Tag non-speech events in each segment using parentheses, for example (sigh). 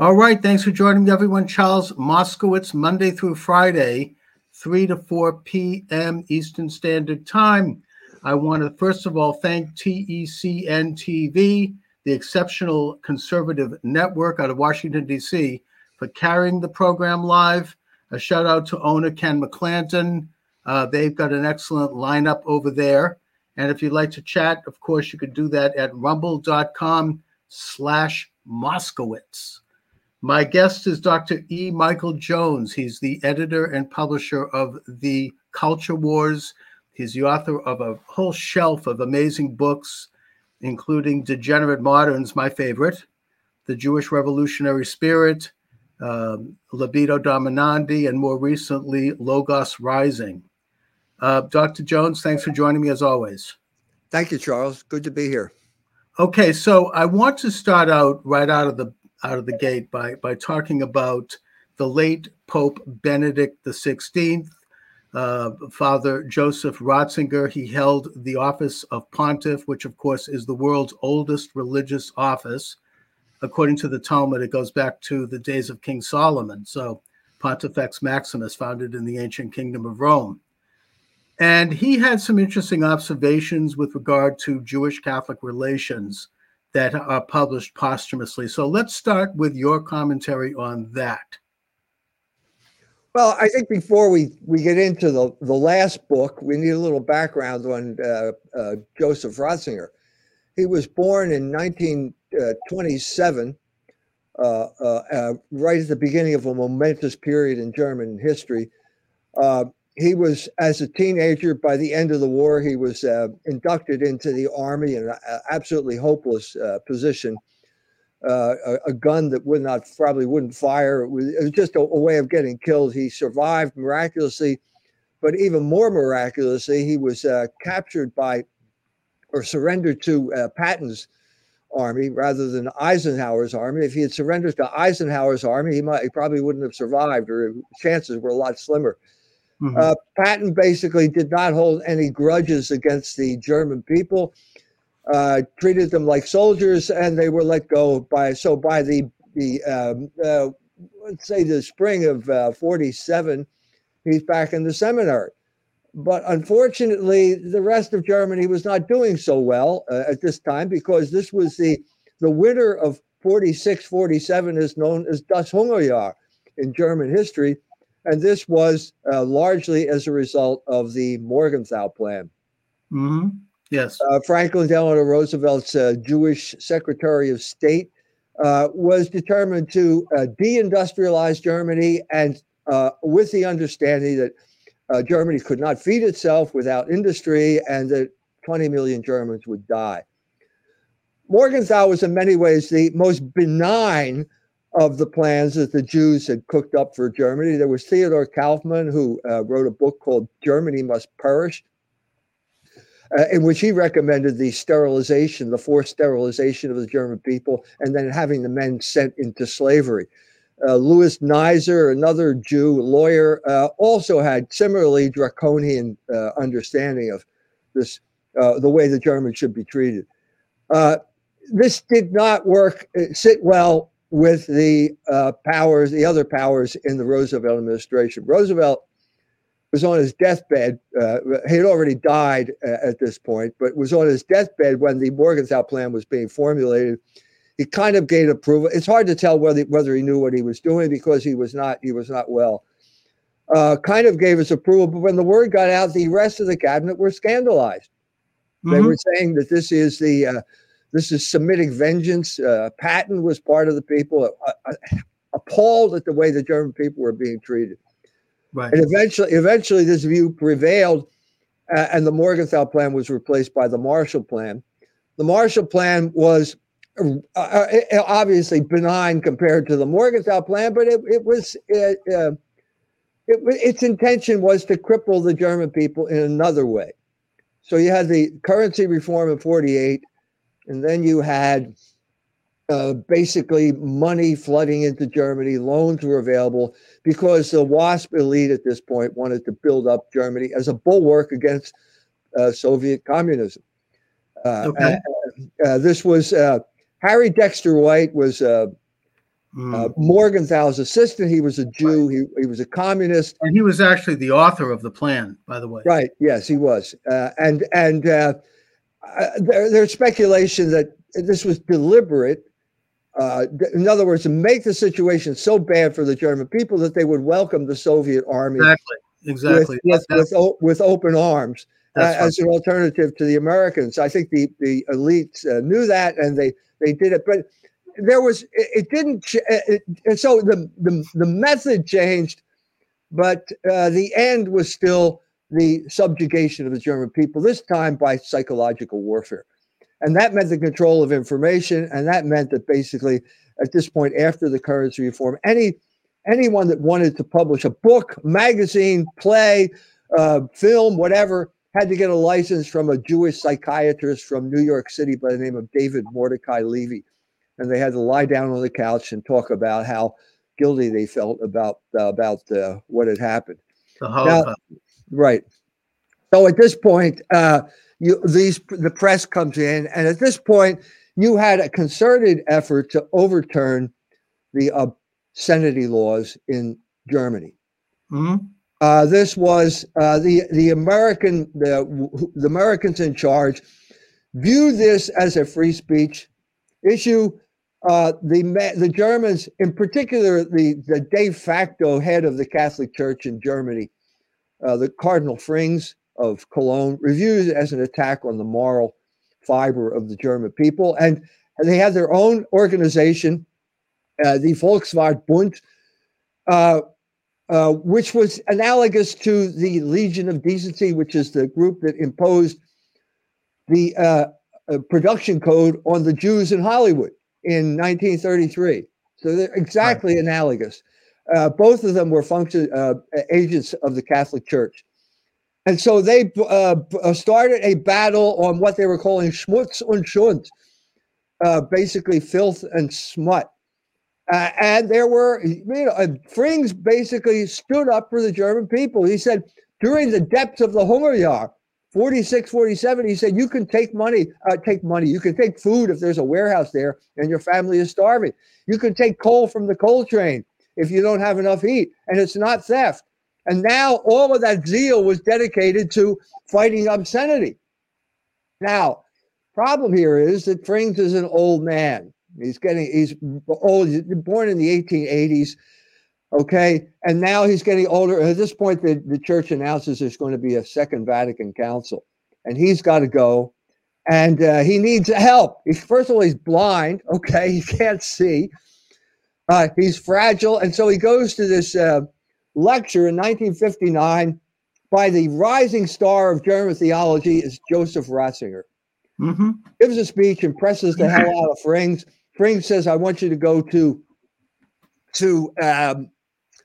All right. Thanks for joining me, everyone. Charles Moskowitz, Monday through Friday, 3 to 4 p.m. Eastern Standard Time. I want to, first of all, thank TECN TV, the exceptional conservative network out of Washington, D.C., for carrying the program live. A shout out to owner Ken McClanton. Uh, they've got an excellent lineup over there. And if you'd like to chat, of course, you could do that at rumble.com slash Moskowitz. My guest is Dr. E. Michael Jones. He's the editor and publisher of The Culture Wars. He's the author of a whole shelf of amazing books, including Degenerate Moderns, my favorite, The Jewish Revolutionary Spirit, um, Libido Dominandi, and more recently, Logos Rising. Uh, Dr. Jones, thanks for joining me as always. Thank you, Charles. Good to be here. Okay, so I want to start out right out of the out of the gate by by talking about the late Pope Benedict XVI, uh, Father Joseph Ratzinger. He held the office of pontiff, which of course is the world's oldest religious office. According to the Talmud, it goes back to the days of King Solomon. So Pontifex Maximus, founded in the ancient kingdom of Rome. And he had some interesting observations with regard to Jewish Catholic relations that are published posthumously. So let's start with your commentary on that. Well, I think before we, we get into the, the last book, we need a little background on uh, uh, Joseph Ratzinger. He was born in 1927, uh, uh, uh, right at the beginning of a momentous period in German history. He was, as a teenager, by the end of the war, he was uh, inducted into the army in an absolutely hopeless uh, position. Uh, a, a, gun that would not probably wouldn't fire. It was, it was just a, a, way of getting killed. He survived miraculously, but even more miraculously, he was uh, captured by or surrendered to uh, Patton's army rather than Eisenhower's army. If he had surrendered to Eisenhower's army, he might he probably wouldn't have survived, or chances were a lot slimmer. Mm-hmm. Uh, Patton basically did not hold any grudges against the German people, uh, treated them like soldiers, and they were let go by. So by the the um, uh, let's say the spring of uh, '47, he's back in the seminary. But unfortunately, the rest of Germany was not doing so well uh, at this time because this was the the winter of 46, 47 is known as Das Hungerjahr in German history and this was uh, largely as a result of the Morgenthau Plan. Mm-hmm. Yes. Uh, Franklin Delano Roosevelt's uh, Jewish Secretary of State uh, was determined to uh, deindustrialize Germany and uh, with the understanding that Germany could not feed itself without industry and that 20 million Germans would die. Morgenthau was in many ways the most benign of the plans that the Jews had cooked up for Germany. There was Theodor Kaufman, who uh, wrote a book called Germany Must Perish, uh, in which he recommended the sterilization, the forced sterilization of the German people, and then having the men sent into slavery. Uh, Louis Nizer, another Jew lawyer, uh, also had similarly draconian uh, understanding of this, uh, the way the Germans should be treated. this did not work, sit well with the uh, powers, the other powers in the Roosevelt administration. Roosevelt was on his deathbed. Uh, he had already died uh, at this point, but was on his deathbed when the Morgenthau plan was being formulated. He kind of gave approval. It's hard to tell whether whether he knew what he was doing because he was not he was not well. Uh, kind of gave his approval, but when the word got out, the rest of the cabinet were scandalized. Mm-hmm. They were saying that this is the uh, this is Semitic vengeance. Uh, Patton was part of the people uh, uh, appalled at the way the German people were being treated. Right. And eventually, eventually, this view prevailed, uh, and the Morgenthau Plan was replaced by the Marshall Plan. The Marshall Plan was uh, uh, obviously benign compared to the Morgenthau Plan, but it, it was it, it, its intention was to cripple the German people in another way. So you had the currency reform in 48 and then you had uh, basically money flooding into Germany. Loans were available because the WASP elite at this point wanted to build up Germany as a bulwark against uh, Soviet communism. Uh, okay. Uh, this was uh, Harry Dexter White was Mm. Uh, Morgenthau's assistant, he was a Jew. He, he was a communist, and he was actually the author of the plan, by the way. Right? Yes, he was. Uh, and and uh, uh there, there's speculation that this was deliberate. Uh, in other words, to make the situation so bad for the German people that they would welcome the Soviet army exactly, exactly with, with, with, with open arms uh, as an alternative to the Americans. I think the the elites knew that, and they they did it, but there was it, it didn't it, it, so the, the the method changed but uh, the end was still the subjugation of the german people this time by psychological warfare. And that meant the control of information and that meant that basically at this point after the currency reform any anyone that wanted to publish a book magazine play uh, film whatever had to get a license from a jewish psychiatrist from new york city by the name of david mordecai levy. And they had to lie down on the couch and talk about how guilty they felt about uh, about uh, what had happened. The Now, right. So at this point, uh, you these the press comes in, and at this point, you had a concerted effort to overturn the obscenity laws in Germany. Mm-hmm. Uh, this was uh, the the American the, the Americans in charge viewed this as a free speech issue uh, the the Germans, in particular, the, the de facto head of the Catholic Church in Germany, uh, the Cardinal Frings of Cologne, reviews it as an attack on the moral fiber of the German people, and, and they have their own organization, uh, the Volkswartbund, uh, uh, which was analogous to the Legion of Decency, which is the group that imposed the uh, production code on the Jews in Hollywood in 1933. So they're exactly right. analogous. Uh, both of them were function uh, agents of the Catholic Church. And so they uh, uh, started a battle on what they were calling Schmutz und Schund, uh, basically filth and smut. Uh, and there were, you know, Frings basically stood up for the German people. He said, during the depths of the Hungerjahr, 46, 47, he said, you can take money, uh, take money. You can take food if there's a warehouse there and your family is starving. You can take coal from the coal train if you don't have enough heat, and it's not theft. And now all of that zeal was dedicated to fighting obscenity. Now, problem here is that Frings is an old man. He's getting, he's old, he's born in the 1880s. Okay. And now he's getting older. At this point, the, the church announces there's going to be a second Vatican Council, and he's got to go. And uh, he needs help. He's, first of all, he's blind. Okay. (laughs) He can't see. Uh, he's fragile. And so he goes to this uh, lecture in 1959 by the rising star of German theology is Joseph Ratzinger. Mm-hmm. Gives a speech, impresses the hell out of Frings. Frings says, I want you to go to to um,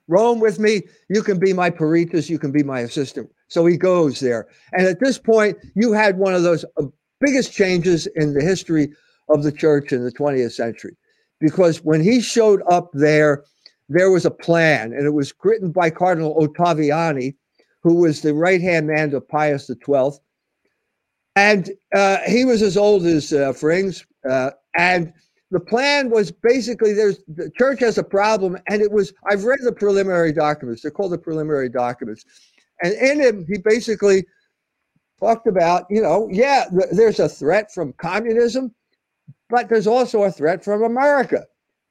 Rome with me. You can be my peritus. You can be my assistant. So he goes there. And at this point, you had one of those uh, biggest changes in the history of the church in the 20th century. Because when he showed up there, there was a plan, and it was written by Cardinal Ottaviani, who was the right hand man of Pius XII. And uh, he was as old as uh, Frings. Uh, and the plan was basically there's the church has a problem, and it was I've read the preliminary documents. They're called the preliminary documents, and in them he basically talked about you know yeah th- there's a threat from communism, but there's also a threat from America,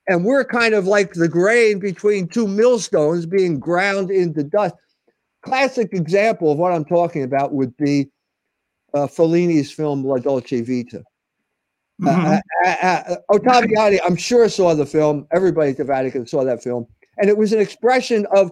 and we're kind of like the grain between two millstones being ground into dust. Classic example of what I'm talking about would be uh, Fellini's film La Dolce Vita Mm-hmm. Uh, uh, uh, Ottaviani, I'm sure saw the film. Everybody at the Vatican saw that film, and it was an expression of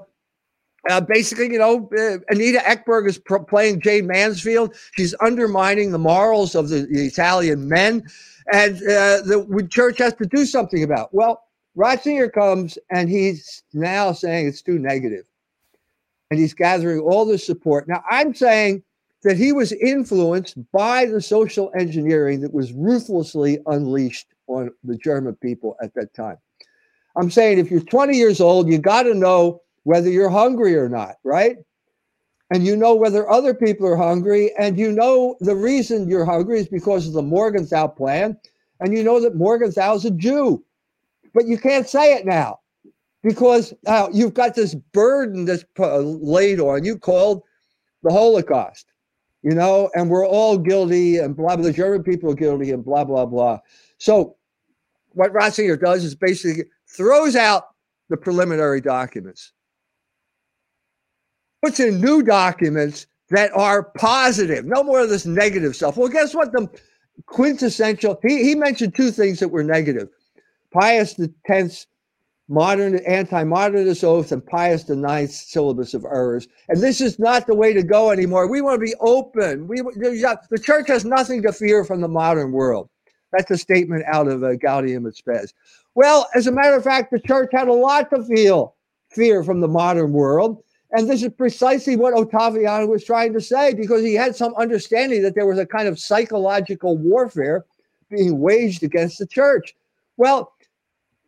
uh, basically, you know, uh, Anita Ekberg is pro- playing Jayne Mansfield. She's undermining the morals of the, the Italian men, and uh, the church has to do something about. Well, Ratzinger comes and he's now saying it's too negative, and he's gathering all the support. Now, I'm saying that he was influenced by the social engineering that was ruthlessly unleashed on the German people at that time. I'm saying if you're 20 years old, you got to know whether you're hungry or not, right? And you know whether other people are hungry, and you know the reason you're hungry is because of the Morgenthau plan, and you know that Morgenthau is a Jew. but you can't say it now because uh, you've got this burden that's laid on you called the Holocaust, you know, and we're all guilty and blah, blah, the German people are guilty and blah, blah, blah. So what Ratzinger does is basically throws out the preliminary documents, puts in new documents that are positive, no more of this negative stuff. Well, guess what? The quintessential, he, he mentioned two things that were negative. Pius X's modern anti-modernist oath and Pius IX's syllabus of errors. And this is not the way to go anymore. We want to be open. We the church has nothing to fear from the modern world. That's a statement out of uh, Gaudium et Spes. Well, as a matter of fact, the church had a lot to feel fear from the modern world. And this is precisely what Ottaviani was trying to say because he had some understanding that there was a kind of psychological warfare being waged against the church. Well,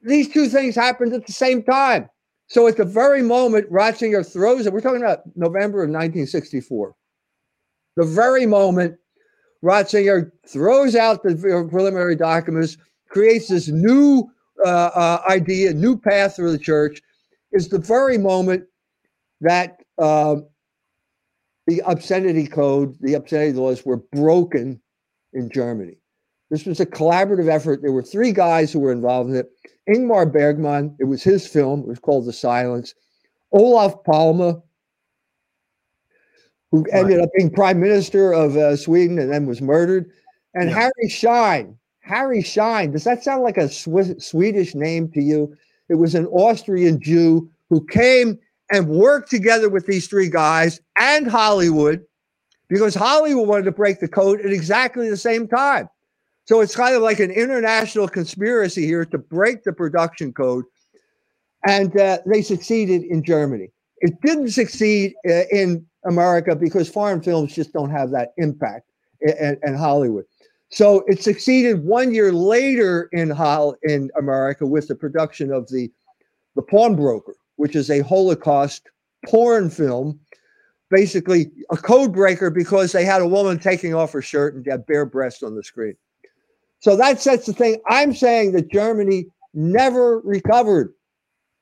these two things happened at the same time. So at the very moment Ratzinger throws it, we're talking about November of 1964. The very moment Ratzinger throws out the preliminary documents, creates this new uh, uh, idea, new path for the church, is the very moment that uh, the obscenity code, the obscenity laws were broken in Germany. This was a collaborative effort. There were three guys who were involved in it. Ingmar Bergman, it was his film, it was called The Silence. Olof Palme, who ended up being prime minister of uh, Sweden and then was murdered. And yeah. Harry Schein. Harry Schein, does that sound like a Swiss, Swedish name to you? It was an Austrian Jew who came and worked together with these three guys and Hollywood because Hollywood wanted to break the code at exactly the same time. So it's kind of like an international conspiracy here to break the production code. And uh, they succeeded in Germany. It didn't succeed uh, in America because foreign films just don't have that impact in, in Hollywood. So it succeeded one year later in Hol- in America with the production of the the Pawnbroker, which is a Holocaust porn film, basically a code breaker because they had a woman taking off her shirt and had bare breasts on the screen. So that sets the thing. I'm saying that Germany never recovered,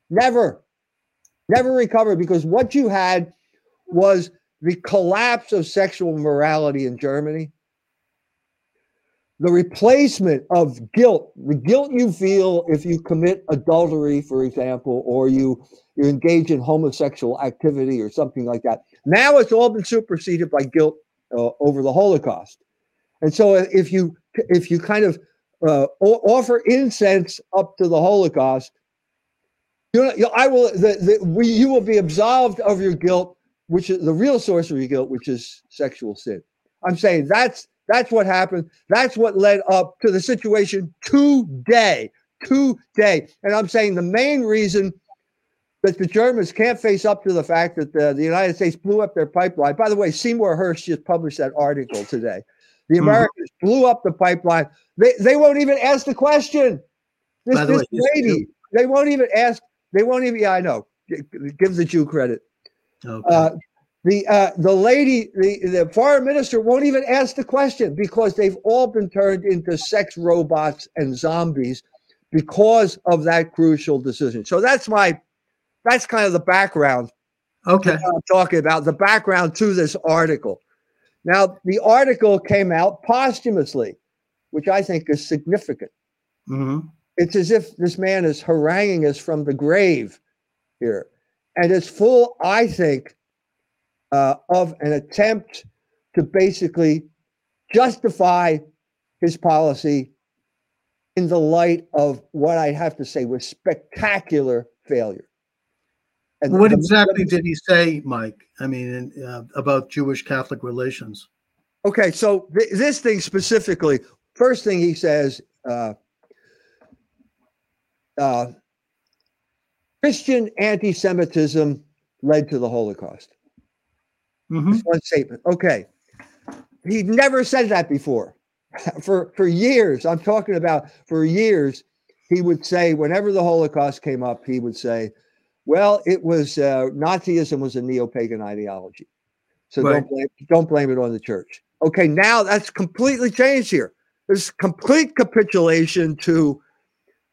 never, never recovered because what you had was the collapse of sexual morality in Germany, the replacement of guilt, the guilt you feel if you commit adultery, for example, or you, you engage in homosexual activity or something like that. Now it's all been superseded by guilt uh, over the Holocaust. And so if you if you kind of uh, offer incense up to the Holocaust, you know, I will the, the, we, you will be absolved of your guilt which is the real source of your guilt, which is sexual sin. I'm saying that's that's what happened. That's what led up to the situation today. Today. And I'm saying the main reason that the Germans can't face up to the fact that the, the United States blew up their pipeline. By the way, Seymour Hersh just published that article today. The mm-hmm. Americans mm-hmm. blew up the pipeline. They, they won't even ask the question. This, the this way, lady, they won't even ask. They won't even. Yeah, I know. Give the Jew credit. Okay. Uh, the uh, the lady, the, the foreign minister won't even ask the question because they've all been turned into sex robots and zombies because of that crucial decision. So that's my that's kind of the background. Okay. I'm talking about the background to this article. Now, the article came out posthumously, which I think is significant. Mm-hmm. It's as if this man is haranguing us from the grave here. And it's full, I think, uh, of an attempt to basically justify his policy in the light of what I have to say was spectacular failure. And what the, exactly did he say, Mike? I mean, uh, about Jewish Catholic relations? Okay, so th- this thing specifically, first thing he says, uh, uh, Christian anti Semitism led to the Holocaust. Mm-hmm. one statement. Okay. He never said that before. (laughs) for for years, I'm talking about for years, he would say, whenever the Holocaust came up, he would say, well, it was uh, Nazism was a neo-pagan ideology. So right. don't blame, don't blame it on the church. Okay, now that's completely changed here. There's complete capitulation to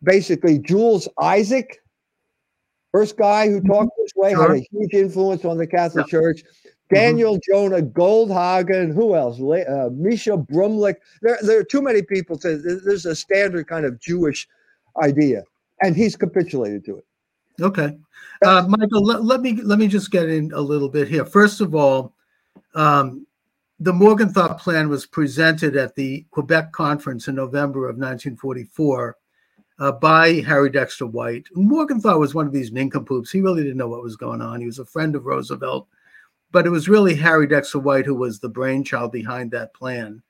basically Jules Isaac, first guy who talked this way, had a huge influence on the Catholic Yeah. Church. Daniel Jonah Goldhagen, who else? Uh, Micha Brumlik. There, there are too many people to. There's a standard kind of Jewish idea, and he's capitulated to it. Okay, uh, Michael, let, let me let me just get in a little bit here. First of all, um, the Morgenthau Plan was presented at the Quebec Conference in November of 1944 uh, by Harry Dexter White. Morgenthau was one of these nincompoops. He really didn't know what was going on. He was a friend of Roosevelt, but it was really Harry Dexter White who was the brainchild behind that plan.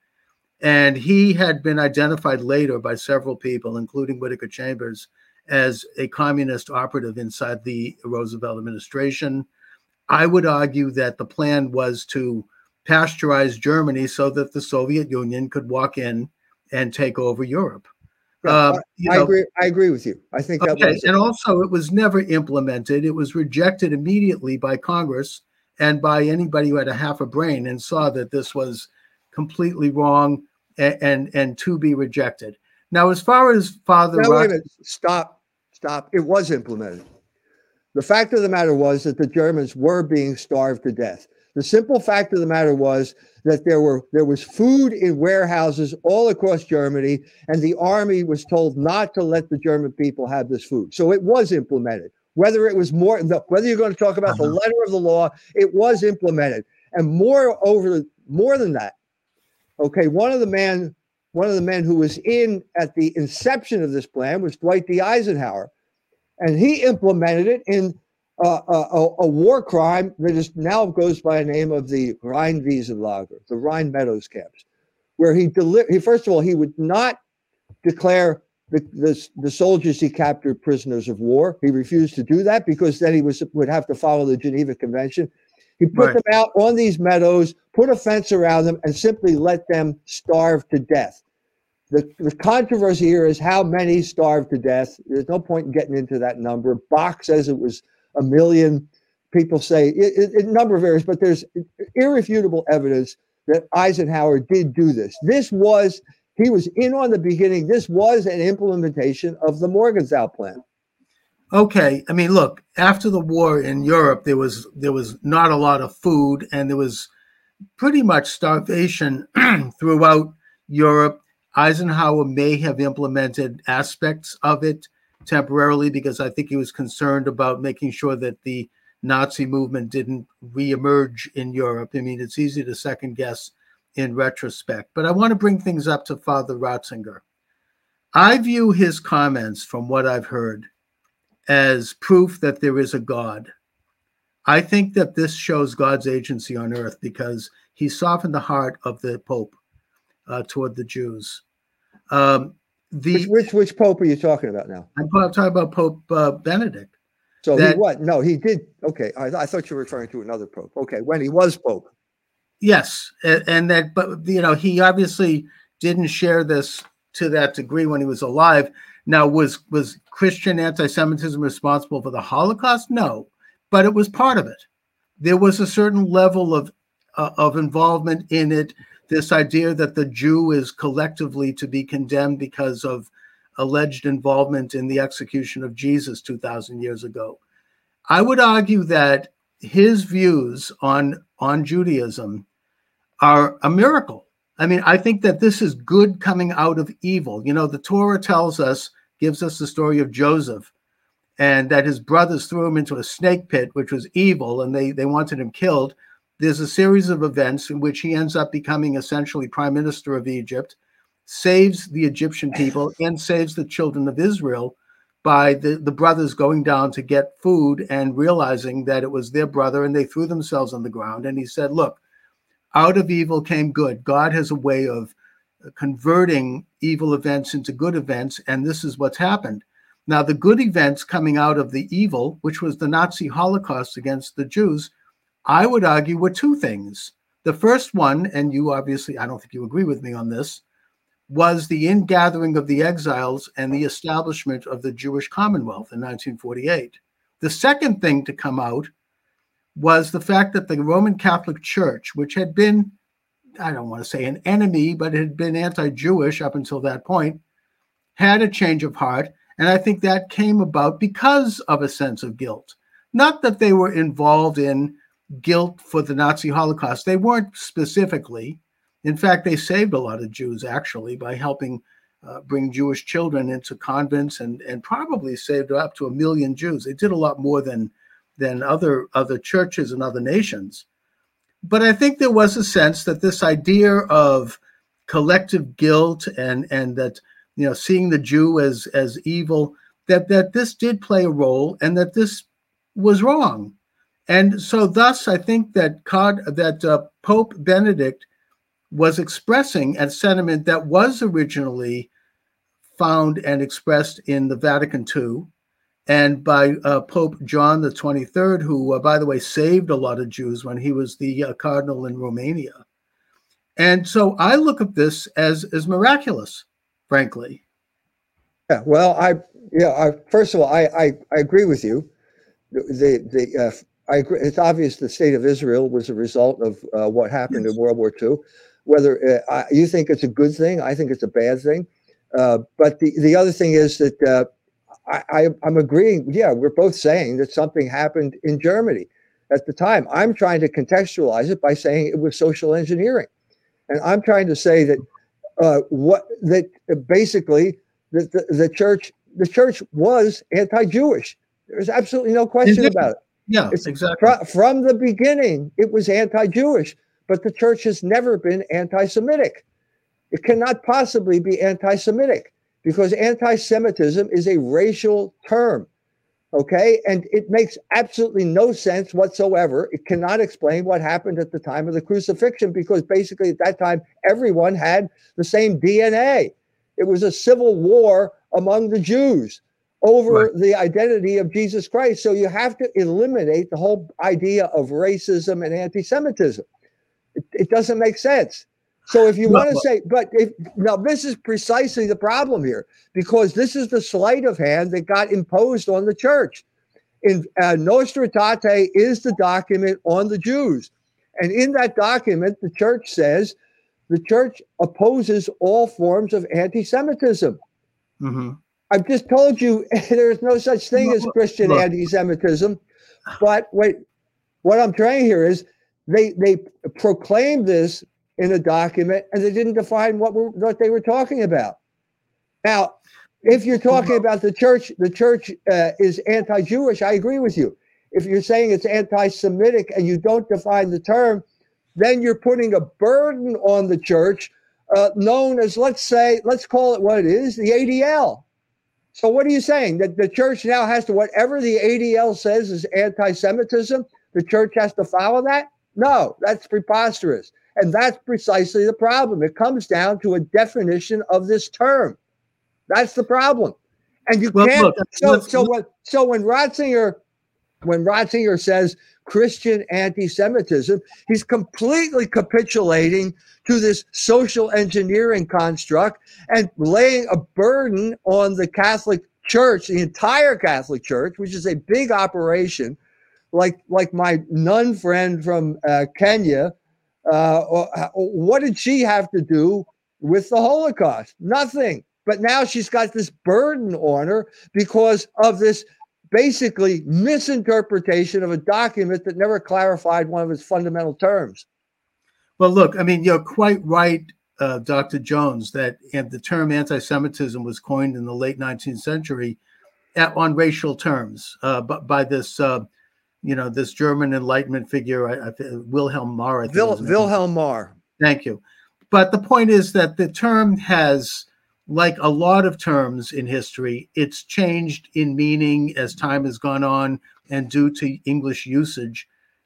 And he had been identified later by several people, including Whittaker Chambers, as a communist operative inside the Roosevelt administration. I would argue that the plan was to pasteurize Germany so that the Soviet Union could walk in and take over Europe. Yeah, Um, I know, agree. I agree with you. I think that Okay, was and also it was never implemented. It was rejected immediately by Congress and by anybody who had a half a brain and saw that this was completely wrong and and, and to be rejected. Now, as far as Father Now, Rock. Stop. Stop. It was implemented. The fact of the matter was that the Germans were being starved to death. The simple fact of the matter was that there were there was food in warehouses all across Germany, and the army was told not to let the German people have this food. So it was implemented. Whether it was more, the- whether you're going to talk about the Uh-huh. letter of the law, it was implemented. And more over, more than that, okay, one of the men, one of the men who was in at the inception of this plan was Dwight D. Eisenhower, and he implemented it in uh, a, a, a war crime that is now goes by the name of the Rheinwiesenlager, the Rhine Meadows camps, where he deli- he first of all he would not declare the, the, the soldiers he captured prisoners of war. He refused to do that because then he was would have to follow the Geneva Convention. He put Right. them out on these meadows, put a fence around them, and simply let them starve to death. The, the controversy here is how many starved to death. There's no point in getting into that number. Bacque says it was a million. People say it, it, a number of areas, but there's irrefutable evidence that Eisenhower did do this. This was, he was in on the beginning. This was an implementation of the Morgenthau Plan. okay, I mean, look, after the war in Europe, there was there was not a lot of food, and there was pretty much starvation (clears throat) throughout Europe. Eisenhower may have implemented aspects of it temporarily because I think he was concerned about making sure that the Nazi movement didn't reemerge in Europe. I mean, it's easy to second guess in retrospect, but I want to bring things up to Father Ratzinger. I view his comments, from what I've heard, as proof that there is a God. I think that this shows God's agency on earth because he softened the heart of the Pope uh, toward the Jews. Um, the Which, which which pope are you talking about now? I'm talking about Pope uh, Benedict. So That- he what? No, he did. Okay, I, I thought you were referring to another pope. Okay, when he was pope. Yes, and, that, but you know, he obviously didn't share this to that degree when he was alive. Now, was was Christian anti-Semitism responsible for the Holocaust? No, but it was part of it. There was a certain level of uh, of involvement in it. This idea that the Jew is collectively to be condemned because of alleged involvement in the execution of Jesus two thousand years ago. I would argue that his views on on Judaism are a miracle. I mean, I think that this is good coming out of evil. You know, the Torah tells us, gives us the story of Joseph, and that his brothers threw him into a snake pit, which was evil, and they they wanted him killed. There's a series of events in which he ends up becoming essentially prime minister of Egypt, saves the Egyptian people, and saves the children of Israel by the, the brothers going down to get food and realizing that it was their brother, and they threw themselves on the ground. And he said, Look, out of evil came good. God has a way of converting evil events into good events, and this is what's happened. Now, the good events coming out of the evil, which was the Nazi Holocaust against the Jews, I would argue were two things. The first one, and you obviously, I don't think you agree with me on this, was the ingathering of the exiles and the establishment of the Jewish Commonwealth in 1948. The second thing to come out was the fact that the Roman Catholic Church, which had been, I don't want to say an enemy, but it had been anti Jewish up until that point, had a change of heart And I think that came about because of a sense of guilt. Not that they were involved in guilt for the Nazi Holocaust. They weren't specifically. In fact, they saved a lot of Jews actually by helping uh, bring Jewish children into convents and, and probably saved up to a million Jews. They did a lot more than than other other churches and other nations. But I think there was a sense that this idea of collective guilt and and that you know seeing the Jew as as evil that that this did play a role and that this was wrong. And so thus I think that that uh, Pope Benedict was expressing a sentiment that was originally found and expressed in the Vatican II and by uh, Pope John the 23rd, who, uh, by the way, saved a lot of Jews when he was the uh, cardinal in Romania. And so I look at this as, as miraculous, frankly. Yeah, well, I yeah. I, first of all, I, I, I agree with you. The the uh, I agree. It's obvious the state of Israel was a result of uh, what happened yes. in World War II. Whether uh, you think it's a good thing, I think it's a bad thing. Uh, but the, the other thing is that uh, I, I, I'm agreeing. Yeah, we're both saying that something happened in Germany at the time. I'm trying to contextualize it by saying it was social engineering, and I'm trying to say that uh, what that basically the, the, the church the church was anti-Jewish. There's absolutely no question about it. Yeah, it's exactly. Fr- from the beginning, it was anti-Jewish, but the church has never been anti-Semitic. It cannot possibly be anti-Semitic because anti-Semitism is a racial term. Okay, and it makes absolutely no sense whatsoever. It cannot explain what happened at the time of the crucifixion because basically at that time everyone had the same DNA. It was a civil war among the Jews over right. the identity of Jesus Christ. So you have to eliminate the whole idea of racism and anti Semitism. It, doesn't make sense. So if you want to say, but if, now this is precisely the problem here, because this is the sleight of hand that got imposed on the church. In uh, Nostra Aetate is the document on the Jews. And in that document, the church says the church opposes all forms of anti Semitism. Mm-hmm. I've just told you (laughs) there's no such thing as Christian anti-Semitism. But wait, what I'm trying here is they they proclaimed this in a document and they didn't define what were, what they were talking about. Now, if you're talking about the church, the church uh, is anti-Jewish. I agree with you. If you're saying it's anti-Semitic and you don't define the term, then you're putting a burden on the church uh, known as, let's say, let's call it what it is, the ADL. So what are you saying? That the church now has to, whatever the ADL says is anti Semitism, the church has to follow that? No, that's preposterous. And that's precisely the problem. It comes down to a definition of this term. That's the problem. And you well, can't. Look, so, so, when, so when Ratzinger, when Ratzinger says Christian anti Semitism. He's completely capitulating to this social engineering construct and laying a burden on the Catholic Church, the entire Catholic Church, which is a big operation. Like, like my nun friend from uh, Kenya, uh, uh what did she have to do with the Holocaust? Nothing. But now she's got this burden on her because of this basically misinterpretation of a document that never clarified one of its fundamental terms. Well, look, I mean, you're quite right, uh, Dr. Jones, that the term anti Semitism was coined in the late 19th century at, on racial terms uh, but by this. Uh, you know this German Enlightenment figure, I, I, Wilhelm Marr. Wil- Wilhelm Marr. Thank you. But the point is that the term has like a lot of terms in history, it's changed in meaning as time has gone on and due to English usage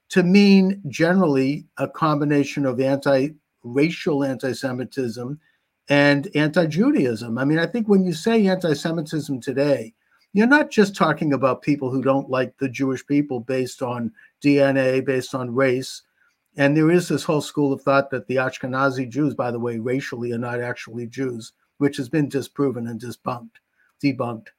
to mean generally a combination of anti racial anti Semitism and anti Judaism. I mean, I think when you say anti Semitism today, you're not just talking about people who don't like the Jewish people based on DNA, based on race. And there is this whole school of thought that the Ashkenazi Jews, by the way, racially are not actually Jews which has been disproven and debunked, debunked.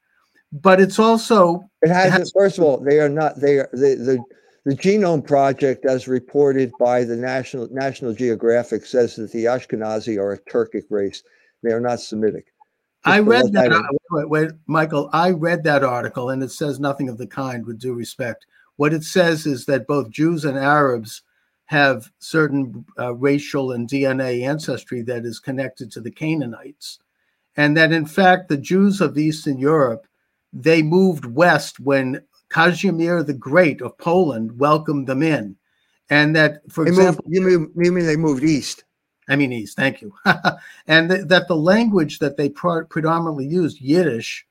But it's also it has, it has first of all, they are not they are the, the the genome project as reported by the national national geographic says that the ashkenazi are a turkic race they are not semitic I read that. wait, wait, Michael, I read that article and it says nothing of the kind, with due respect. What it says is that both Jews and Arabs have certain uh, racial and DNA ancestry that is connected to the Canaanites. And that in fact, the Jews of Eastern Europe, they moved west when Casimir the Great of Poland welcomed them in. And that, for they example, moved, you, mean, you mean they moved east? I mean east, thank you. (laughs) and th- that the language that they pro- predominantly used, Yiddish,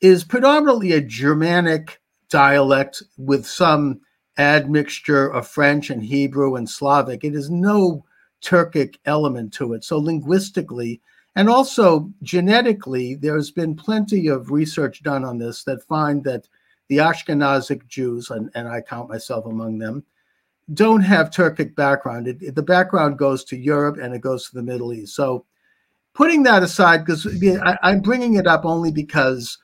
is predominantly a Germanic dialect with some admixture of French and Hebrew and Slavic. It is no Turkic element to it. So linguistically, and also genetically, there's been plenty of research done on this that find that the Ashkenazic Jews, and, and I count myself among them, don't have Turkic background. It, it, the background goes to Europe and it goes to the Middle East. So, putting that aside, because I'm bringing it up only because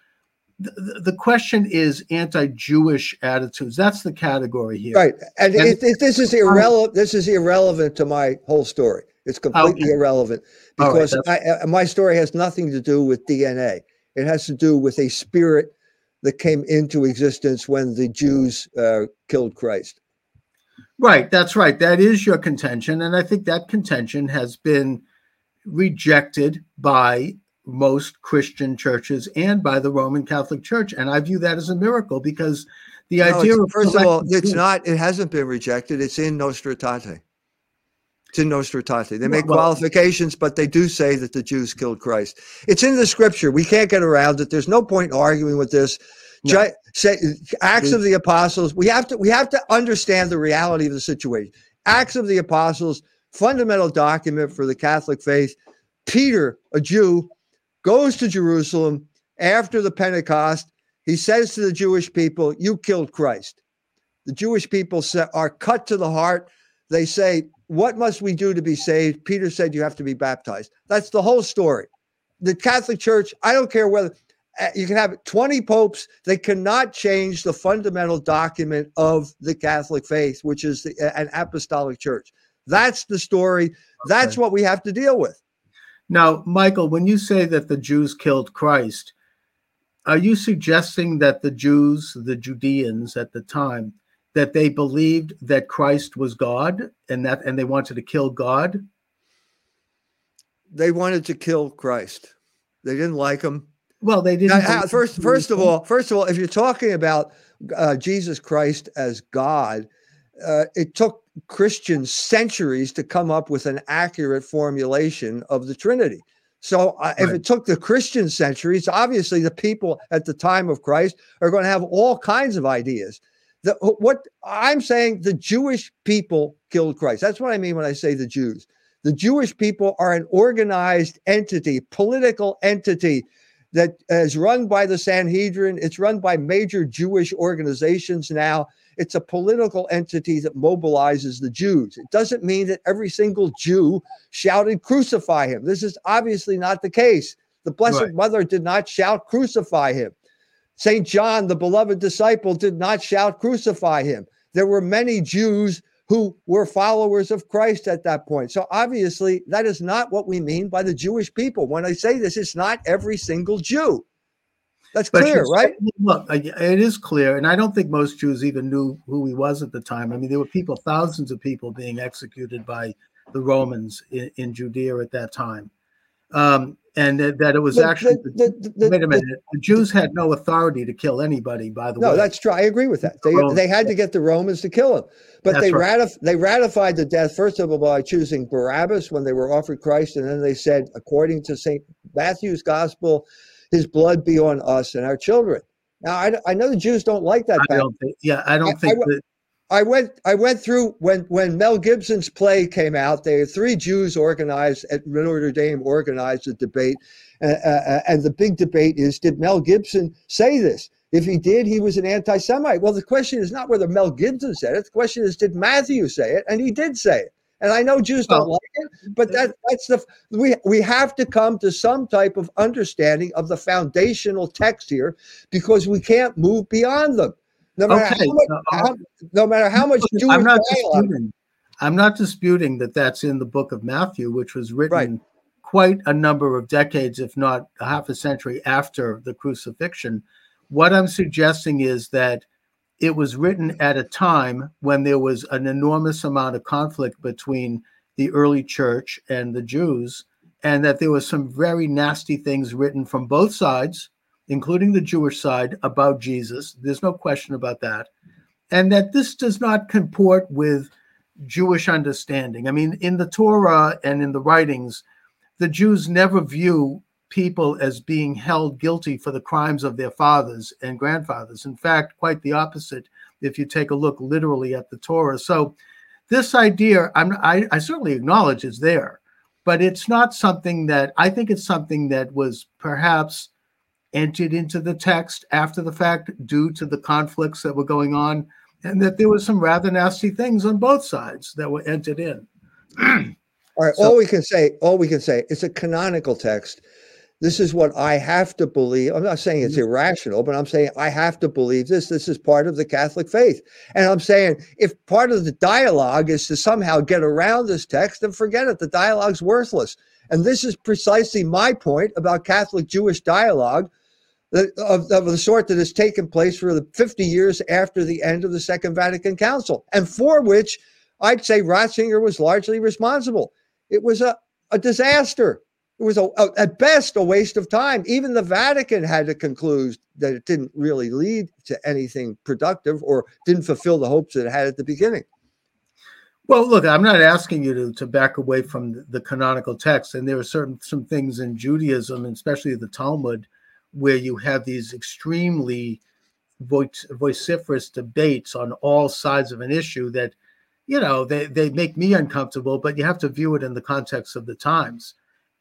the, the question is anti-Jewish attitudes. That's the category here, right? And, and it, this is irrelevant. This is irrelevant to my whole story. It's completely okay. irrelevant because right, I, my story has nothing to do with DNA. It has to do with a spirit that came into existence when the Jews uh, killed Christ. Right, that's right. That is your contention. And I think that contention has been rejected by most Christian churches and by the Roman Catholic Church. And I view that as a miracle because the no, idea of. First of all, it's not, it hasn't been rejected. It's in Nostra Aetate. It's in Nostra Aetate. They make well, qualifications, but they do say that the Jews killed Christ. It's in the scripture. We can't get around it. There's no point arguing with this. No. Say, Acts mm-hmm. of the Apostles. We have to we have to understand the reality of the situation. Acts of the Apostles, fundamental document for the Catholic faith. Peter, a Jew, goes to Jerusalem after the Pentecost. He says to the Jewish people, "You killed Christ." The Jewish people are cut to the heart. They say, "What must we do to be saved?" Peter said, "You have to be baptized." That's the whole story. The Catholic Church. I don't care whether Uh, you can have 20 popes. They cannot change the fundamental document of the catholic faith which is the, an apostolic church. That's the story. That's okay. what we have to deal with. Now michael when you say that the jews killed christ are you suggesting that the jews the judeans at the time that they believed that christ was god and that and they wanted to kill god? They wanted to kill christ. They didn't like him well, they didn't. Now, first, first of all, first of all, if you're talking about uh, Jesus Christ as God, uh, it took Christians centuries to come up with an accurate formulation of the Trinity. So, uh, right. if it took the Christian centuries, obviously the people at the time of Christ are going to have all kinds of ideas. The, what I'm saying, the Jewish people killed Christ. That's what I mean when I say the Jews. The Jewish people are an organized entity, political entity that is run by the Sanhedrin. It's run by major Jewish organizations now. It's a political entity that mobilizes the Jews. It doesn't mean that every single Jew shouted, Crucify him. This is obviously not the case. The Blessed right. Mother did not shout, Crucify him. St. John, the beloved disciple, did not shout, Crucify him. There were many Jews who were followers of Christ at that point. So obviously, that is not what we mean by the Jewish people. When I say this, it's not every single Jew. That's but clear, right? Look, it is clear, and I don't think most Jews even knew who he was at the time. I mean, there were people, thousands of people, being executed by the Romans in, in Judea at that time. Um, and that, that it was the, actually the, the, the, wait a minute the, jews had no authority to kill anybody by the no, way. no that's true i agree with that. They, they had to get the romans to kill him but they right. ratif- they ratified the death first of all by choosing barabbas when they were offered christ and then they said according to st matthew's gospel his blood be on us and our children. Now i, I know the jews don't like that I don't think, yeah i don't I, think I, that I went I went through when when Mel Gibson's play came out. Were three Jews organized at Notre Dame organized a debate, uh, uh, and the big debate is: Did Mel Gibson say this? If he did, he was an anti-Semite. Well, the question is not whether Mel Gibson said it. The question is, did Matthew say it? And he did say it. And I know Jews don't like it, but that, that's the we we have to come to some type of understanding of the foundational text here because we can't move beyond them. No matter, okay. how, much, uh, how, no matter how much Jewish I'm not disputing. I'm not disputing that that's in the book of Matthew, which was written right. quite a number of decades, if not half a century after the crucifixion. What I'm suggesting is that it was written at a time when there was an enormous amount of conflict between the early church and the Jews, and that there was some very nasty things written from both sides, including the Jewish side, about Jesus. There's no question about that. And that this does not comport with Jewish understanding. I mean, in the Torah and in the writings, the Jews never view people as being held guilty for the crimes of their fathers and grandfathers. In fact, quite the opposite if you take a look literally at the Torah. So, this idea, I, I certainly acknowledge is there, but it's not something that I think it's something that was perhaps entered into the text after the fact due to the conflicts that were going on and that there was some rather nasty things on both sides that were entered in. (clears throat) all right, so, all we can say, all we can say, it's a canonical text. This is what I have to believe. I'm not saying it's mm-hmm. irrational, but I'm saying I have to believe this. This is part of the Catholic faith. And I'm saying if part of the dialogue is to somehow get around this text, then forget it. The dialogue's worthless. And this is precisely my point about Catholic Jewish dialogue of, of the sort that has taken place for the 50 years after the end of the Second Vatican Council, and for which I'd say Ratzinger was largely responsible. It was a, a disaster. It was a, a, at best a waste of time. Even the Vatican had to conclude that it didn't really lead to anything productive or didn't fulfill the hopes that it had at the beginning. Well, look, I'm not asking you to, to back away from the, the canonical text, and there are certain some things in Judaism, and especially the Talmud, where you have these extremely vociferous debates on all sides of an issue that you know they, they make me uncomfortable but you have to view it in the context of the times.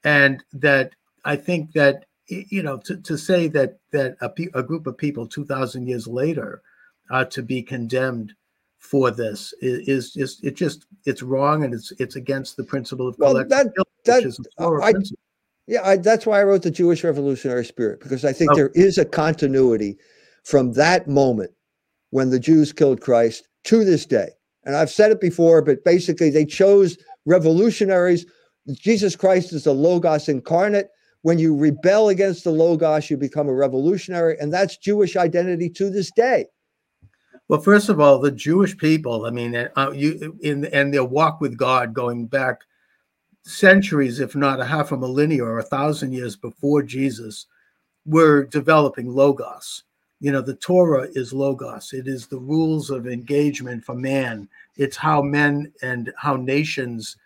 And that i think that you know to, to say that that a, a group of people 2000 years later uh, to be condemned for this is just it just it's wrong and it's it's against the principle of well, that, guilt, that, I, yeah, I, that's why I wrote the Jewish Revolutionary Spirit because I think oh. there is a continuity from that moment when the Jews killed Christ to this day. And I've said it before, but basically they chose revolutionaries. Jesus Christ is the Logos incarnate. When you rebel against the Logos, you become a revolutionary, and that's Jewish identity to this day. Well, first of all, the Jewish people, I mean, uh, you in and their walk with God going back centuries, if not a half a millennia or a thousand years before Jesus, were developing Logos. You know, the Torah is Logos, it is the rules of engagement for man, it's how men and how nations,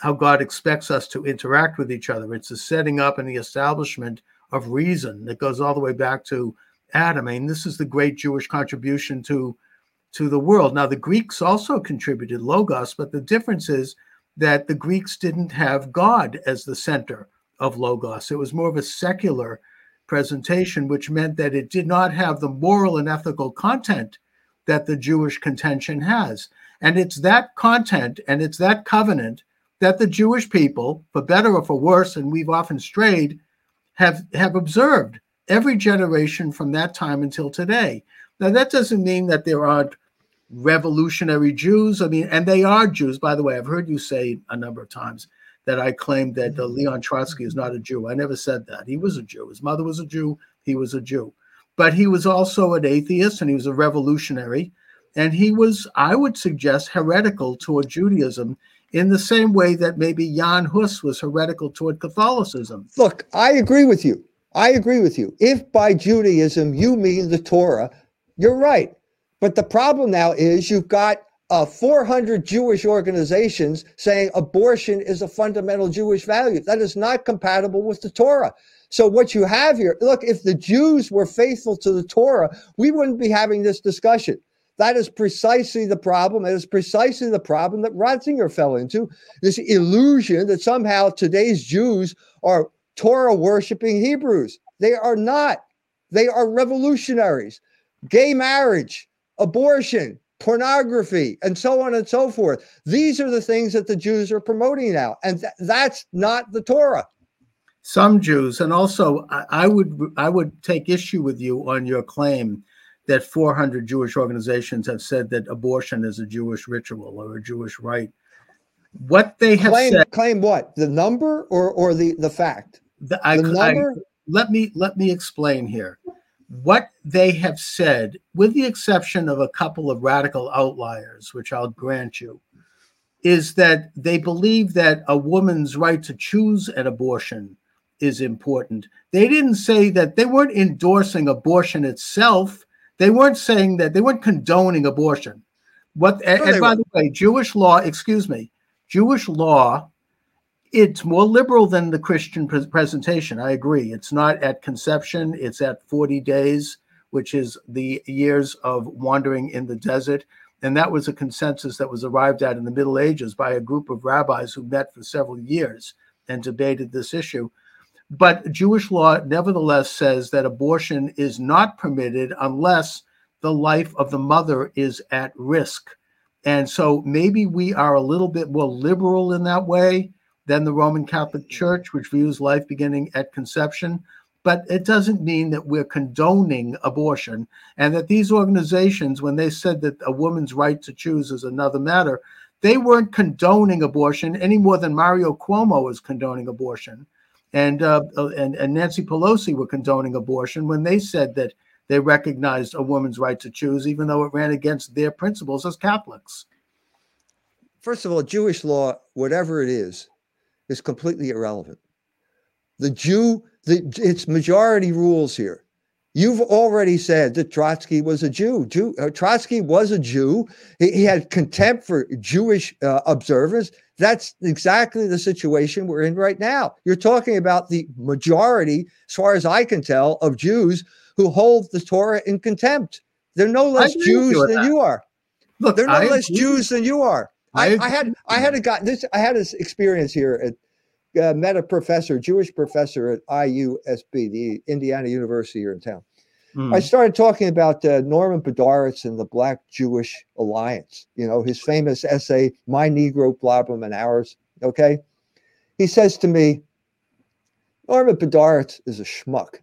how God expects us to interact with each other. It's the setting up and the establishment of reason that goes all the way back to Adam. I mean, this is the great Jewish contribution to to the world. Now, the Greeks also contributed logos, but the difference is that the Greeks didn't have God as the center of Logos. It was more of a secular presentation, which meant that it did not have the moral and ethical content that the Jewish contention has. And it's that content and it's that covenant that the Jewish people, for better or for worse, and we've often strayed, have, have observed every generation from that time until today. Now, that doesn't mean that there aren't revolutionary Jews. I mean, and they are Jews, by the way. I've heard you say a number of times that I claimed that uh, Leon Trotsky is not a Jew. I never said that. He was a Jew. His mother was a Jew. He was a Jew. But he was also an atheist and he was a revolutionary. And he was, I would suggest, heretical toward Judaism in the same way that maybe Jan Hus was heretical toward Catholicism. Look, I agree with you. I agree with you. If by Judaism you mean the Torah, you're right. But the problem now is you've got uh, 400 Jewish organizations saying abortion is a fundamental Jewish value. That is not compatible with the Torah. So what you have here, look, if the Jews were faithful to the Torah, we wouldn't be having this discussion. That is precisely the problem. It is precisely the problem that Ratzinger fell into this illusion that somehow today's Jews are Torah worshiping Hebrews. They are not. They are revolutionaries. Gay marriage, abortion, pornography, and so on and so forth. These are the things that the Jews are promoting now, and th- that's not the Torah. Some Jews, and also I, I would I would take issue with you on your claim that 400 Jewish organizations have said that abortion is a Jewish ritual or a Jewish rite. What they have claim, said. Claim what? The number or or the the fact? The, I, the number. I, let me let me explain here. What they have said, with the exception of a couple of radical outliers, which I'll grant you, is that they believe that a woman's right to choose an abortion is important. They didn't say that they weren't endorsing abortion itself. They weren't saying that they weren't condoning abortion. What no, and, and by the way, Jewish law, excuse me, Jewish law, it's more liberal than the Christian pre- presentation. I agree. It's not at conception, it's at 40 days, which is the years of wandering in the desert. And that was a consensus that was arrived at in the Middle Ages by a group of rabbis who met for several years and debated this issue. But Jewish law nevertheless says that abortion is not permitted unless the life of the mother is at risk. And so maybe we are a little bit more liberal in that way than the Roman Catholic Church, which views life beginning at conception. But it doesn't mean that we're condoning abortion and that these organizations, when they said that a woman's right to choose is another matter, they weren't condoning abortion any more than Mario Cuomo is condoning abortion and uh, uh, and and Nancy Pelosi were condoning abortion when they said that they recognized a woman's right to choose, even though it ran against their principles as Catholics. First of all, Jewish law, whatever it is, is completely irrelevant. The Jew, the it's majority rules here. You've already said that Trotsky was a Jew. Jew uh, Trotsky was a Jew. He, he had contempt for Jewish uh, observers. That's exactly the situation we're in right now. You're talking about the majority, as far as I can tell, of Jews who hold the Torah in contempt. They're no less Jews than that. you are. Look, they're no I less agree. Jews than you are. I, I, had I had a got this I had this experience here at uh, met a professor, Jewish professor at IUSB, the Indiana University here in town. Mm. I started talking about uh, Norman Podhoretz and the Black Jewish Alliance. You know his famous essay, "My Negro Problem and Ours." Okay, he says to me, Norman Podhoretz is a schmuck.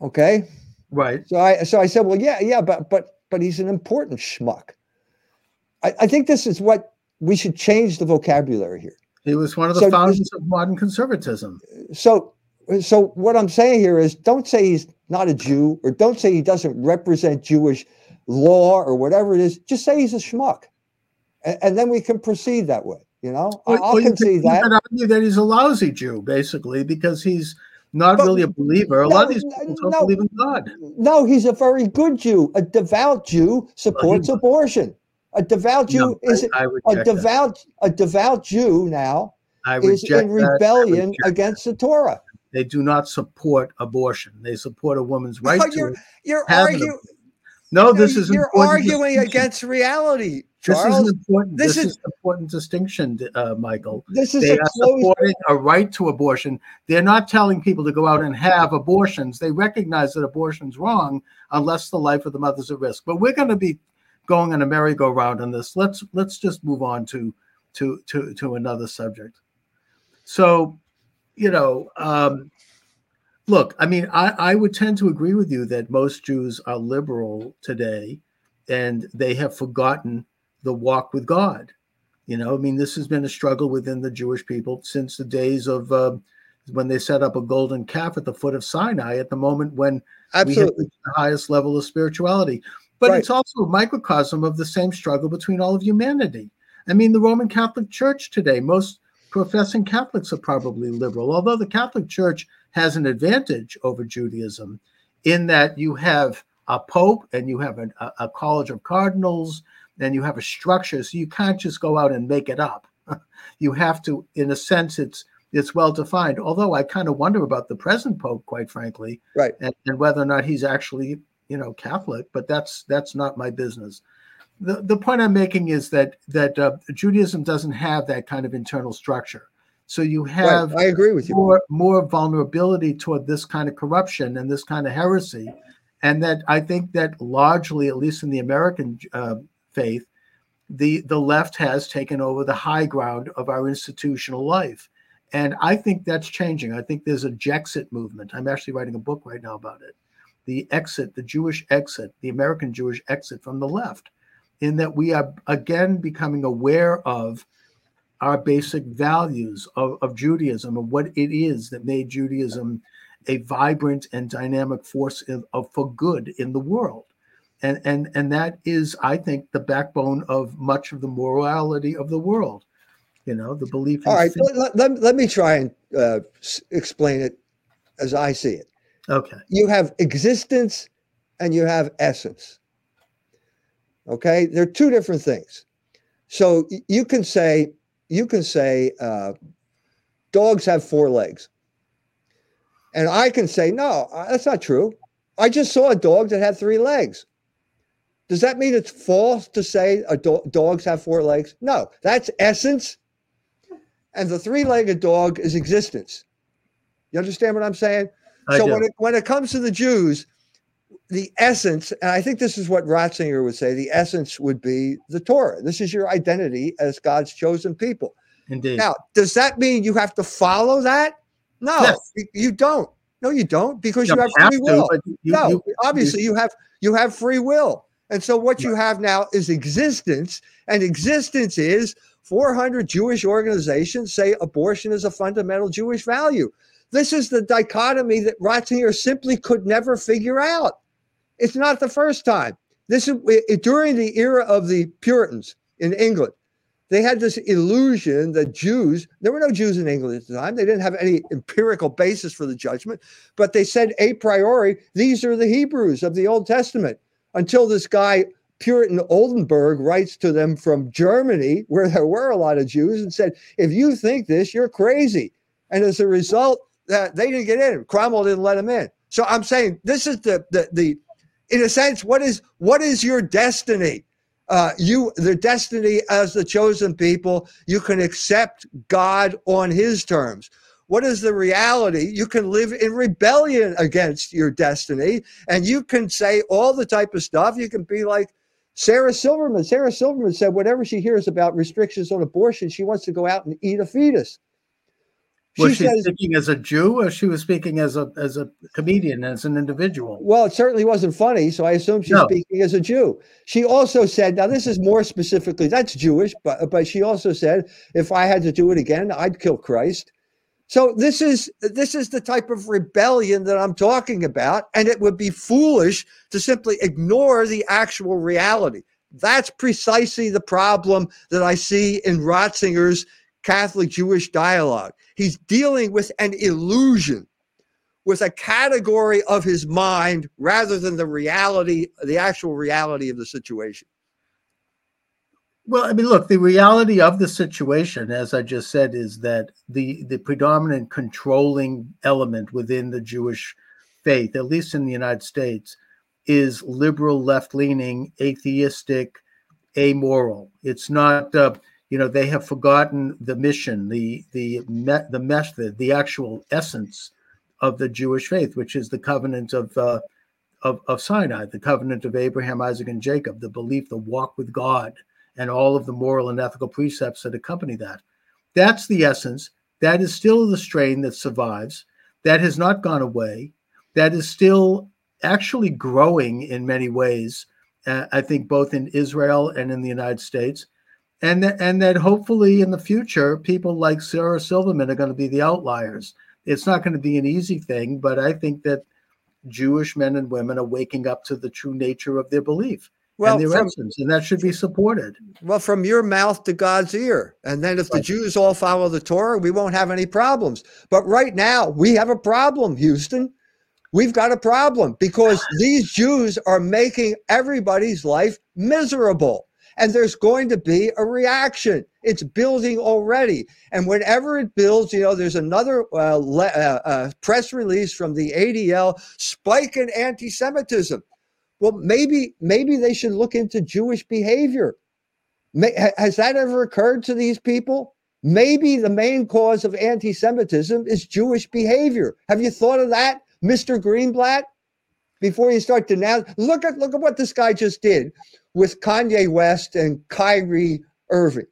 Okay, right. So I so I said, well, yeah, yeah, but but but he's an important schmuck. I, I think this is what we should change the vocabulary here. He was one of the so, founders of modern conservatism. So, so what I'm saying here is, don't say he's not a Jew, or don't say he doesn't represent Jewish law or whatever it is. Just say he's a schmuck, and, and then we can proceed that way. You know, well, I'll well, concede that. You argue that he's a lousy Jew, basically, because he's not but, really a believer. A no, lot of these people don't no, believe in God. No, he's a very good Jew. A devout Jew supports well, abortion. A devout Jew no, is I, I a devout that. a devout Jew now is in rebellion against the Torah. They do not support abortion. They support a woman's right no, you're, to you're arguing. No, this is you're arguing against reality. Charles. This is important. This, this is, is important distinction, uh, Michael. This is they are supporting a right to abortion. They're not telling people to go out and have abortions. They recognize that abortion's wrong unless the life of the mother's at risk. But we're going to be going on a merry-go-round on this. Let's let's just move on to to to to another subject. So, you know, um, look, I mean, I, I would tend to agree with you that most Jews are liberal today, and they have forgotten the walk with God. You know, I mean, this has been a struggle within the Jewish people since the days of uh, when they set up a golden calf at the foot of Sinai. At the moment when Absolutely. we hit the highest level of spirituality, but right. it's also a microcosm of the same struggle between all of humanity. I mean, the Roman Catholic Church today, most professing Catholics are probably liberal, although the Catholic Church has an advantage over Judaism in that you have a pope and you have a, a college of cardinals and you have a structure, so you can't just go out and make it up. (laughs) you have to, in a sense, it's it's well defined. Although I kind of wonder about the present pope, quite frankly, right, and, and whether or not he's actually you know Catholic, but that's that's not my business. The the point I'm making is that that uh, Judaism doesn't have that kind of internal structure. So you have right. I agree with you more more vulnerability toward this kind of corruption and this kind of heresy, and that I think that largely, at least in the American uh, faith, the the left has taken over the high ground of our institutional life. And I think that's changing. I think there's a Jexit movement. I'm actually writing a book right now about it the exit, the Jewish exit, the American Jewish exit from the left. in that we are again becoming aware of our basic values of, of Judaism and what it is that made Judaism a vibrant and dynamic force of, of, for good in the world. And, and, and that is, I think, the backbone of much of the morality of the world. You know, the belief. All right, let, let, let, me try and uh, explain it as I see it. Okay. You have existence and you have essence. Okay, they're two different things. So you can say you can say uh, dogs have four legs, and I can say no, uh, that's not true. I just saw a dog that had three legs. Does that mean it's false to say do- dogs have four legs? No, that's essence, and the three-legged dog is existence. You understand what I'm saying? I so do. when it, when it comes to the Jews, the essence, and I think this is what Ratzinger would say, the essence would be the Torah. This is your identity as God's chosen people. Indeed. Now, does that mean you have to follow that? No, Yes. you, you don't. No, you don't, because You you have have free to, will. you- no, you- obviously you have you have free will. And so what you have now is existence, and existence is 400 Jewish organizations say abortion is a fundamental Jewish value. This is the dichotomy that Ratzinger simply could never figure out. It's not the first time. This is it, during the era of the Puritans in England. They had this illusion that Jews, there were no Jews in England at the time. They didn't have any empirical basis for the judgment, but they said a priori, these are the Hebrews of the Old Testament. Until this guy, Puritan Oldenburg, writes to them from Germany, where there were a lot of Jews, and said, if you think this, you're crazy. And as a result, they didn't get in. Cromwell didn't let them in. So I'm saying this is the the the in a sense, what is what is your destiny? Uh, you the destiny as the chosen people, you can accept God on his terms. What is the reality? You can live in rebellion against your destiny, and you can say all the type of stuff. You can be like Sarah Silverman. Sarah Silverman said, whatever she hears about restrictions on abortion, she wants to go out and eat a fetus. Was she, speaking as a Jew, or she was speaking as a as a comedian, as an individual? Well, it certainly wasn't funny, so I assume she's No. speaking as a Jew. She also said, now this is more specifically, that's Jewish, but but she also said, if I had to do it again, I'd kill Christ. So this is this is the type of rebellion that I'm talking about, and it would be foolish to simply ignore the actual reality. That's precisely the problem that I see in Ratzinger's Catholic Jewish dialogue. He's dealing with an illusion, with a category of his mind rather than the reality, the actual reality of the situation. Well, I mean, look, the reality of the situation, as I just said, is that the the predominant controlling element within the Jewish faith, at least in the United States, is liberal, left leaning, atheistic, amoral. It's not. Uh, you know they have forgotten the mission the the me- the method the actual essence of the jewish faith which is the covenant of uh, of, of sinai the covenant of abraham isaac and jacob the belief the walk with god and all of the moral and ethical precepts that accompany that. That's the essence. That is still the strain that survives. That has not gone away. That is still actually growing in many ways uh, i think both in israel and in the united states and that and that hopefully in the future people like Sarah Silverman are going to be the outliers. It's not going to be an easy thing, but I think that Jewish men and women are waking up to the true nature of their belief Well, and their from, essence, and that should be supported. well, from your mouth to God's ear. And then if the Jews all follow the Torah, we won't have any problems. But right now, we have a problem, Houston. We've got a problem because (sighs) these Jews are making everybody's life miserable. And there's going to be a reaction. It's building already. And whenever it builds, you know, there's another uh, le- uh, uh, press release from the ADL spike in anti Semitism. Well, maybe maybe they should look into Jewish behavior. May, has that ever occurred to these people? Maybe the main cause of anti Semitism is Jewish behavior. Have you thought of that, Mr. Greenblatt? Before you start denouncing, look at look at what this guy just did with Kanye West and Kyrie Irving.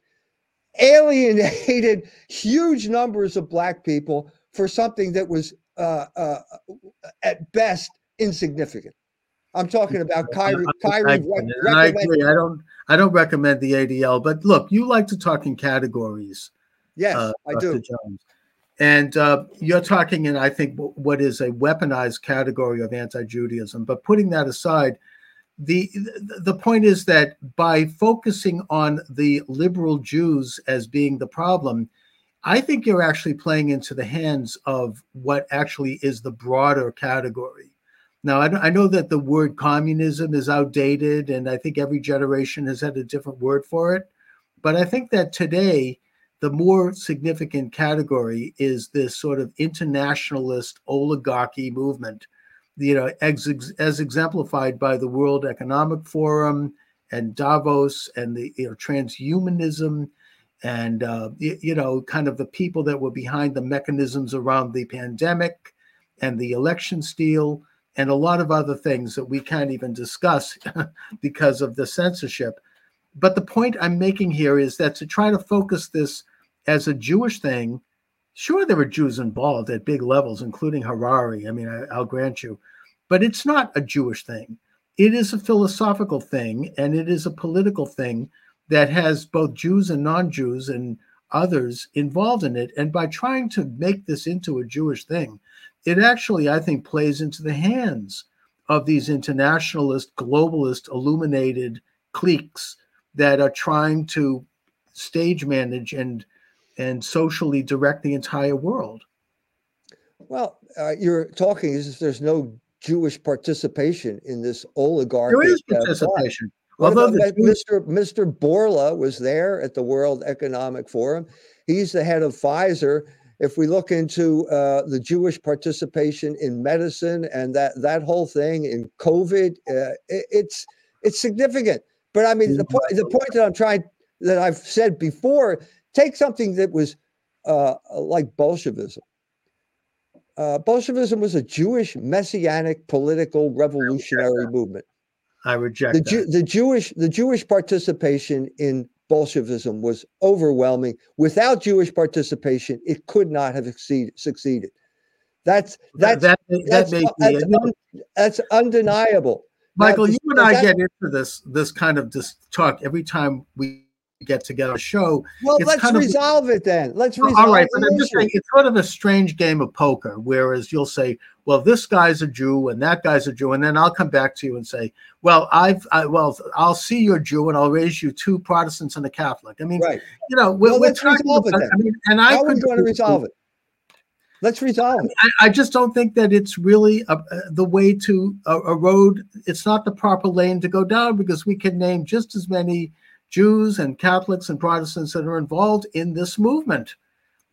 Alienated huge numbers of black people for something that was uh, uh, at best insignificant. I'm talking about Kyrie. I, Kyrie I, rec- I agree. I don't. I don't recommend the ADL, but look, you like to talk in categories. yes, uh, I Dr. do. Jones. And uh, you're talking in, I think, what is a weaponized category of anti-Judaism. But putting that aside, the the point is that by focusing on the liberal Jews as being the problem, I think you're actually playing into the hands of what actually is the broader category. Now, I, I know that the word communism is outdated, and I think every generation has had a different word for it. But I think that today, the more significant category is this sort of internationalist oligarchy movement, you know, ex- as exemplified by the World Economic Forum and Davos and the you know, transhumanism and uh, you, you know, kind of the people that were behind the mechanisms around the pandemic and the election steal and a lot of other things that we can't even discuss (laughs) because of the censorship. But the point I'm making here is that to try to focus this as a Jewish thing, sure, there were Jews involved at big levels, including Harari. I mean, I, I'll grant you, but it's not a Jewish thing. It is a philosophical thing and it is a political thing that has both Jews and non Jews and others involved in it. And by trying to make this into a Jewish thing, it actually, I think, plays into the hands of these internationalist, globalist, illuminated cliques that are trying to stage manage and and socially direct the entire world. Well, uh, you're talking as if there's no Jewish participation in this oligarchy. There is participation. Although Mr. Mr. Bourla was there at the World Economic Forum. He's the head of Pfizer. If we look into uh, the Jewish participation in medicine and that that whole thing in COVID, uh, it, it's it's significant. But I mean, the point the point that I'm trying that I've said before, take something that was uh, like Bolshevism. Uh, Bolshevism was a Jewish messianic political revolutionary movement I reject the, that. Jew, the Jewish the Jewish participation in Bolshevism was overwhelming. Without Jewish participation, it could not have succeed, succeeded. That's that that's that, that's, that makes me, that's, un- that's undeniable. Now, Michael, you and I that- get into this this kind of this talk every time we get together. Show Well, it's let's kind of- resolve it then. Let's resolve it all right, but I'm just saying it's sort of a strange game of poker. Whereas you'll say, "Well, this guy's a Jew and that guy's a Jew," and then I'll come back to you and say, "Well, I've I, well, I'll see you're Jew and I'll raise you two Protestants and a Catholic." I mean, right. you know, we're, Well, we're let's talking resolve it then. I mean, and I could going to resolve it? Let's resolve it. I, I just don't think that it's really a, uh, the way to uh, erode. It's not the proper lane to go down because we can name just as many Jews and Catholics and Protestants that are involved in this movement,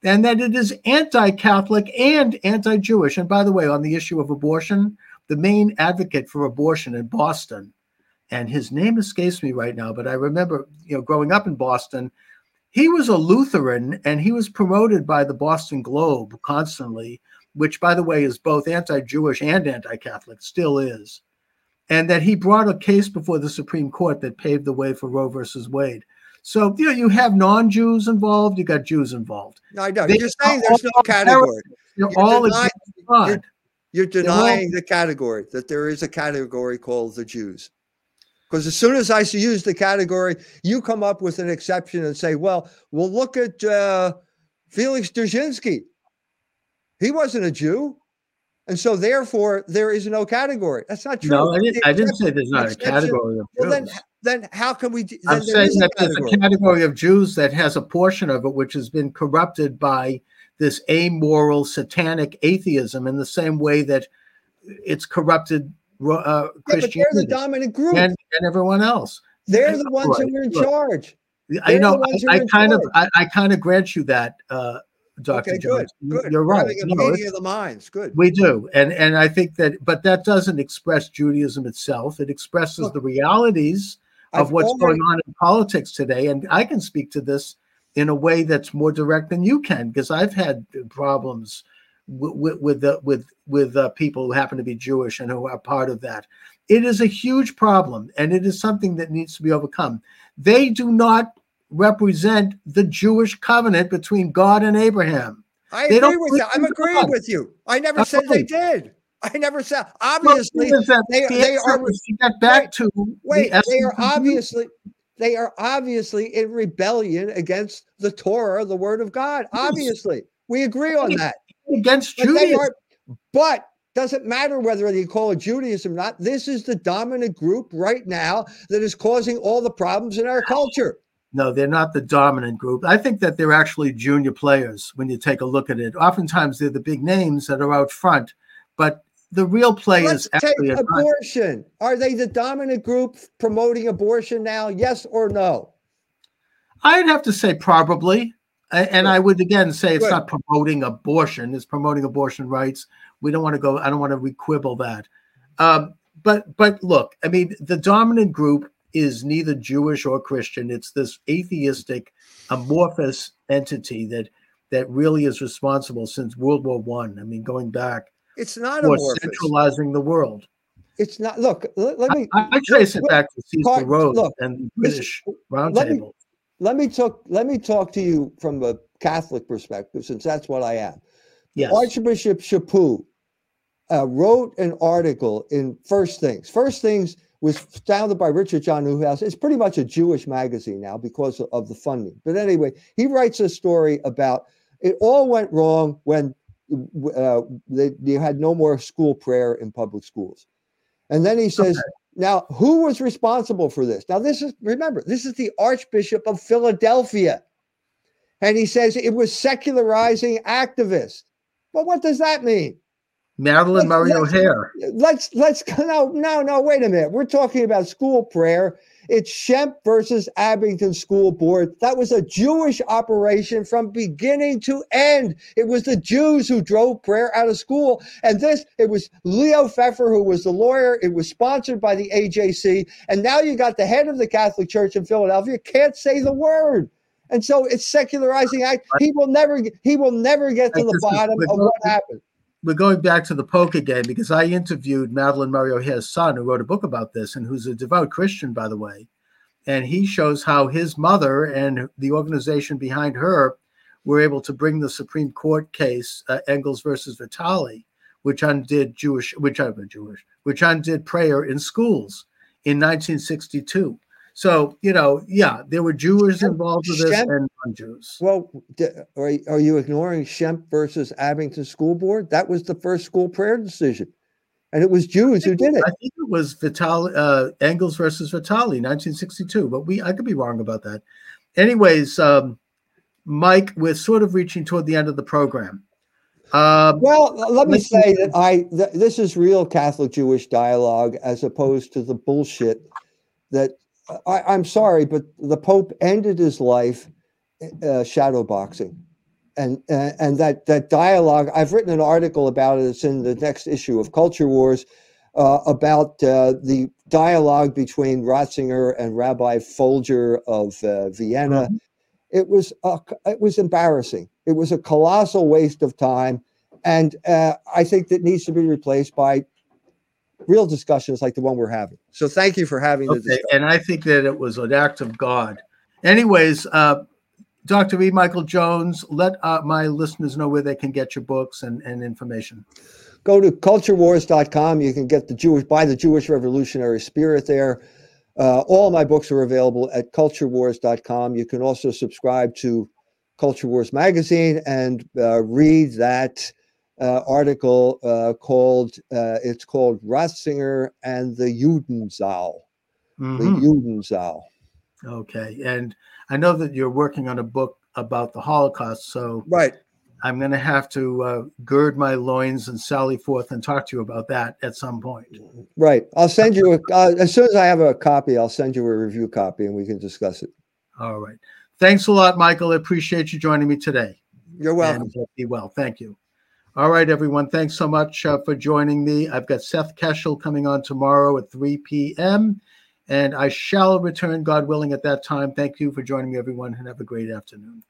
and that it is anti-Catholic and anti-Jewish. And by the way, on the issue of abortion, the main advocate for abortion in Boston, and his name escapes me right now, but I remember, you know, growing up in Boston, he was a Lutheran and he was promoted by the Boston Globe constantly, which, by the way, is both anti Jewish and anti Catholic, still is. And that he brought a case before the Supreme Court that paved the way for Roe versus Wade. So, you know, you have non Jews involved, you got Jews involved. No, I know. They You're saying there's no category. They're You're all denying-. You're all- denying the category that there is a category called the Jews. Because as soon as I use the category, you come up with an exception and say, well, well, look at uh, Felix Dzerzhinsky. He wasn't a Jew. And so therefore there is no category. That's not true. No, I didn't, I didn't say there's not a category of Well, then, Jews. then how can we? I'm saying that there's a category. of Jews that has a portion of it which has been corrupted by this amoral satanic atheism in the same way that it's corrupted uh, Yeah, but they're the dominant group. and, and everyone else. they're the ones Right, who are in charge. I know. the ones who I, I in kind of, I, I kind of grant you that, uh, Doctor Okay, Jones. good. You're right. having a No, meeting of the minds. Good. we do, and and I think that, but that doesn't express Judaism itself. It expresses Look, the realities of I've what's already- going on in politics today, and I can speak to this in a way that's more direct than you can because I've had problems with with with the, with, with uh, people who happen to be Jewish and who are part of that. It is a huge problem, and it is something that needs to be overcome. They do not represent the Jewish covenant between God and Abraham. I They agree with you. I'm agreeing God. with you. I never said they did. I never said. Obviously, Well, that they- the they are- to get back wait, to Wait, the they are essence of the obviously they are obviously in rebellion against the Torah, the Word of God. Yes. Obviously, we agree on that. against But Judaism. are, but doesn't matter whether you call it Judaism or not. This is the dominant group right now that is causing all the problems in our culture. No, they're not the dominant group. I think that they're actually junior players when you take a look at it. Oftentimes they're the big names that are out front, but the real players Let's take actually are abortion. Are they the dominant group promoting abortion now? Yes or no? I'd have to say probably. And I would again say it's Good. not promoting abortion, it's promoting abortion rights. We don't want to go, I don't want to requibble that. Um, but but look, I mean, the dominant group is neither Jewish or Christian. It's this atheistic, amorphous entity that that really is responsible since World War One. I. mean, going back It's not for amorphous. centralizing the world. It's not. Look, let, let me I, I trace it back to Cecil Part- Rhodes look, and British let Roundtable. let me talk. Let me talk to you from a Catholic perspective, since that's what I am. Yes. Archbishop Chaput uh, wrote an article in First Things. First Things was founded by Richard John Neuhaus. It's pretty much a Jewish magazine now because of, the funding. But anyway, he writes a story about it all went wrong when uh, they, you had no more school prayer in public schools. And then he says, now who was responsible for this? Now, this is, remember, this is the Archbishop of Philadelphia. And he says it was secularizing activists. Well, what does that mean? Madalyn Let's- Murray let's- O'Hair. Let's let's no no no wait a minute. We're talking about school prayer. It's Schempp versus Abington School Board. That was a Jewish operation from beginning to end. It was the Jews who drove prayer out of school. And this, it was Leo Pfeffer, who was the lawyer. It was sponsored by the AJC. And now you got the head of the Catholic Church in Philadelphia can't say the word. And so it's secularizing act. He will never he will never get to the bottom of what happened. We're going back to the poker game because I interviewed Madalyn Murray O'Hair's son, who wrote a book about this and who's a devout Christian, by the way. And he shows how his mother and the organization behind her were able to bring the Supreme Court case, uh, Engels versus Vitale, which undid Jewish, which undid Jewish, which undid prayer in schools in 1962. So, you know, yeah, there were Jews involved with this and non-Jews. Well, are, are you ignoring Schempp versus Abington School Board? That was the first school prayer decision. And it was Jews who did it. I think it was Vitale, uh, Engels versus Vitale, 1962, but we I could be wrong about that. Anyways, um, Mike, we're sort of reaching toward the end of the program. Um, Well, let me say that I th- this is real Catholic Jewish dialogue as opposed to the bullshit that I, I'm sorry, but the Pope ended his life uh, shadow boxing, and uh, and that that dialogue. I've written an article about it. It's in the next issue of Culture Wars uh, about uh, the dialogue between Ratzinger and Rabbi Folger of uh, Vienna. It was it was embarrassing. It was a colossal waste of time, and uh, I think that needs to be replaced by real discussions like the one we're having. So thank you for having the okay, discussion. and I think that it was an act of God. Anyways, uh, Dr. E. Michael Jones, let uh, my listeners know where they can get your books and, and information. Go to culturewars.com. You can get the Jewish buy the Jewish Revolutionary Spirit there. Uh, all my books are available at culturewars.com. You can also subscribe to Culture Wars magazine and uh, read that uh, article uh, called uh, it's called Ratzinger and the Judenzahl. The Mhm. Judenzahl. Okay, and I know that you're working on a book about the Holocaust, so Right. I'm going to have to uh, gird my loins and sally forth and talk to you about that at some point. Right. I'll send you a, uh, as soon as I have a copy, I'll send you a review copy and we can discuss it. All right. Thanks a lot, Michael. I appreciate you joining me today. You're welcome. And be well. Thank you. All right, everyone. Thanks so much uh, for joining me. I've got Seth Keshel coming on tomorrow at 3 p.m. And I shall return, God willing, at that time. Thank you for joining me, everyone, and have a great afternoon.